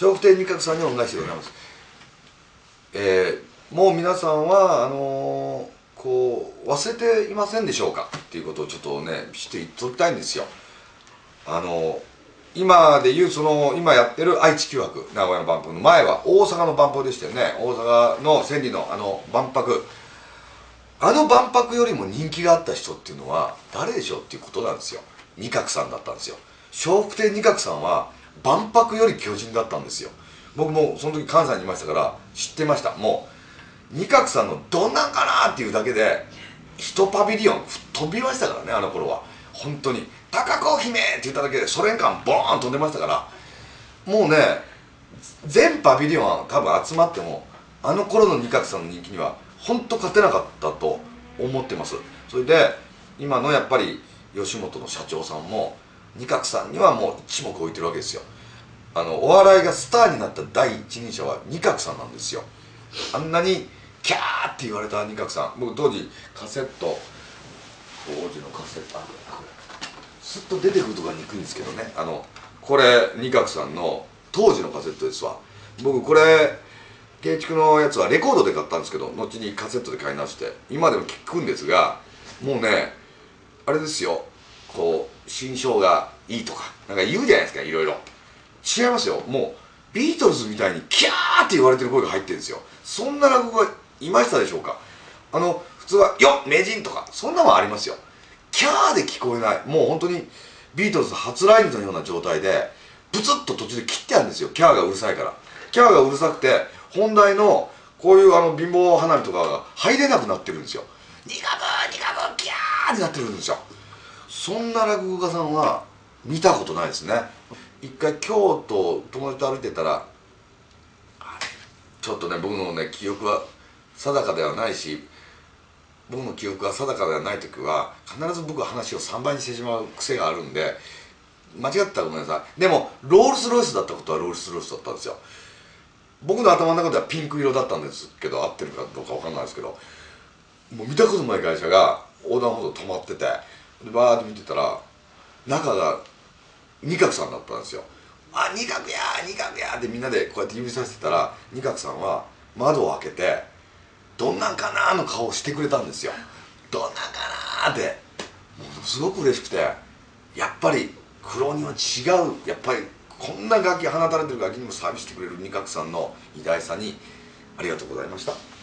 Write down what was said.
笑福亭仁鶴さんに恩返しでございます。えー、もう皆さんはあのー、こう忘れていませんでしょうか？っていうことをちょっとねして言っときたいんですよ。あのー今でいうその今やってる愛知九博名古屋の万博の前は大阪の万博でしたよね。大阪の千里のあの万博。あの万博よりも人気があった人っていうのは誰でしょうっていうことなんですよ。二角さんだったんですよ。笑福亭二角さんは万博より巨人だったんですよ。僕もその時関西にいましたから知ってました。もう二角さんのどんなんかなっていうだけで一パビリオン飛びましたからねあの頃は。本当に「高子姫!」って言っただけでソ連艦ボーン飛んでましたから。もうね全パビリオンは多分集まってもあの頃の二角さんの人気には本当勝てなかったと思ってます。それで今のやっぱり吉本の社長さんも二角さんにはもう一目置いてるわけですよ。あのお笑いがスターになった第一人者は二角さんなんですよ。あんなにキャーって言われた二角さん。僕当時カセット当時のカセットすっと出てくるとかに行くんですけどね。あのこれ二角さんの当時のカセットですわ。僕これ建築のやつはレコードで買ったんですけど後にカセットで買い直して今でも聞くんですがもうねあれですよ。こうう心象がいいとかなんか言うじゃないですかいろいろ。違いますよ。もうビートルズみたいにキャーって言われてる声が入ってるんですよ。そんな落語がいましたでしょうか。あの普通は「よっ名人」とかそんなもんありますよ。キャーで聞こえない。もう本当にビートルズ初来日のような状態でブツッと途中で切ってあるんですよ。キャーがうるさいから。キャーがうるさくて本題のこういうあの貧乏花火とかが入れなくなってるんですよ。ニカブーニカブーキャーってなってるんですよ。そんな落語家さんは見たことないですね。一回京都友達と歩いてたらちょっとね僕のね記憶は定かではないし僕の記憶が定かではない時は必ず僕は話を3倍にしてしまう癖があるんで間違ってたらごめんなさい。でもロールスロイスだったことはロールスロイスだったんですよ。僕の頭の中ではピンク色だったんですけど合ってるかどうか分かんないですけどもう見たことない会社が横断歩道止まっててでバーって見てたら中が二角さんだったんですよ「あ二角や二角や」ってみんなでこうやって指さしてたら二角さんは窓を開けて「どんなんかな?」の顔をしてくれたんですよ。どんなんかなってものすごく嬉しくてやっぱり苦労には違う。やっぱりこんな楽器放たれてる楽器にもサービスしてくれる二角さんの偉大さにありがとうございました。